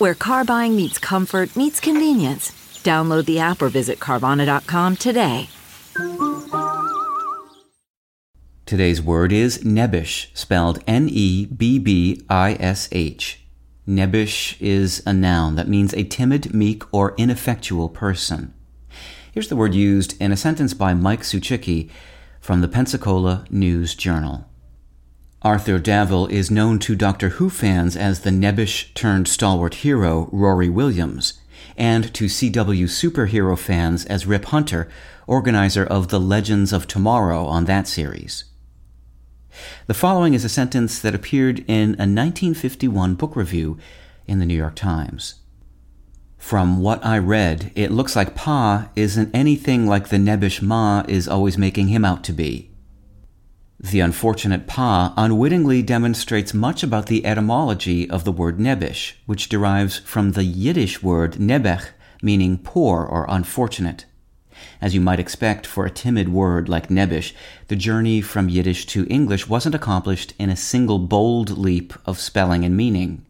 where car buying meets comfort, meets convenience. Download the app or visit Carvana.com today. Today's word is nebbish, spelled N E B B I S H. Nebbish is a noun that means a timid, meek, or ineffectual person. Here's the word used in a sentence by Mike Suchcicki from the Pensacola News Journal. Arthur Darvill is known to Doctor Who fans as the nebbish turned stalwart hero Rory Williams, and to CW superhero fans as Rip Hunter, organizer of the Legends of Tomorrow on that series. The following is a sentence that appeared in a 1951 book review in the New York Times. From what I read, it looks like Pa isn't anything like the nebbish Ma is always making him out to be. The unfortunate Pa unwittingly demonstrates much about the etymology of the word nebbish, which derives from the Yiddish word nebekh, meaning poor or unfortunate. As you might expect for a timid word like nebbish, the journey from Yiddish to English wasn't accomplished in a single bold leap of spelling and meaning.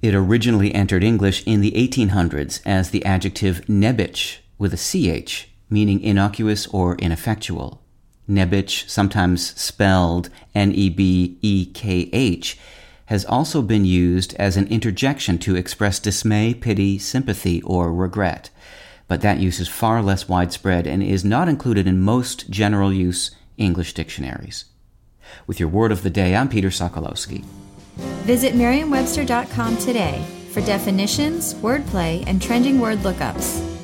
It originally entered English in the 1800s as the adjective nebbich with a ch, meaning innocuous or ineffectual. Nebbich, sometimes spelled N E B E K H, has also been used as an interjection to express dismay, pity, sympathy, or regret. But that use is far less widespread and is not included in most general use English dictionaries. With your word of the day, I'm Peter Sokolowski. Visit Merriam-Webster.com today for definitions, wordplay, and trending word lookups.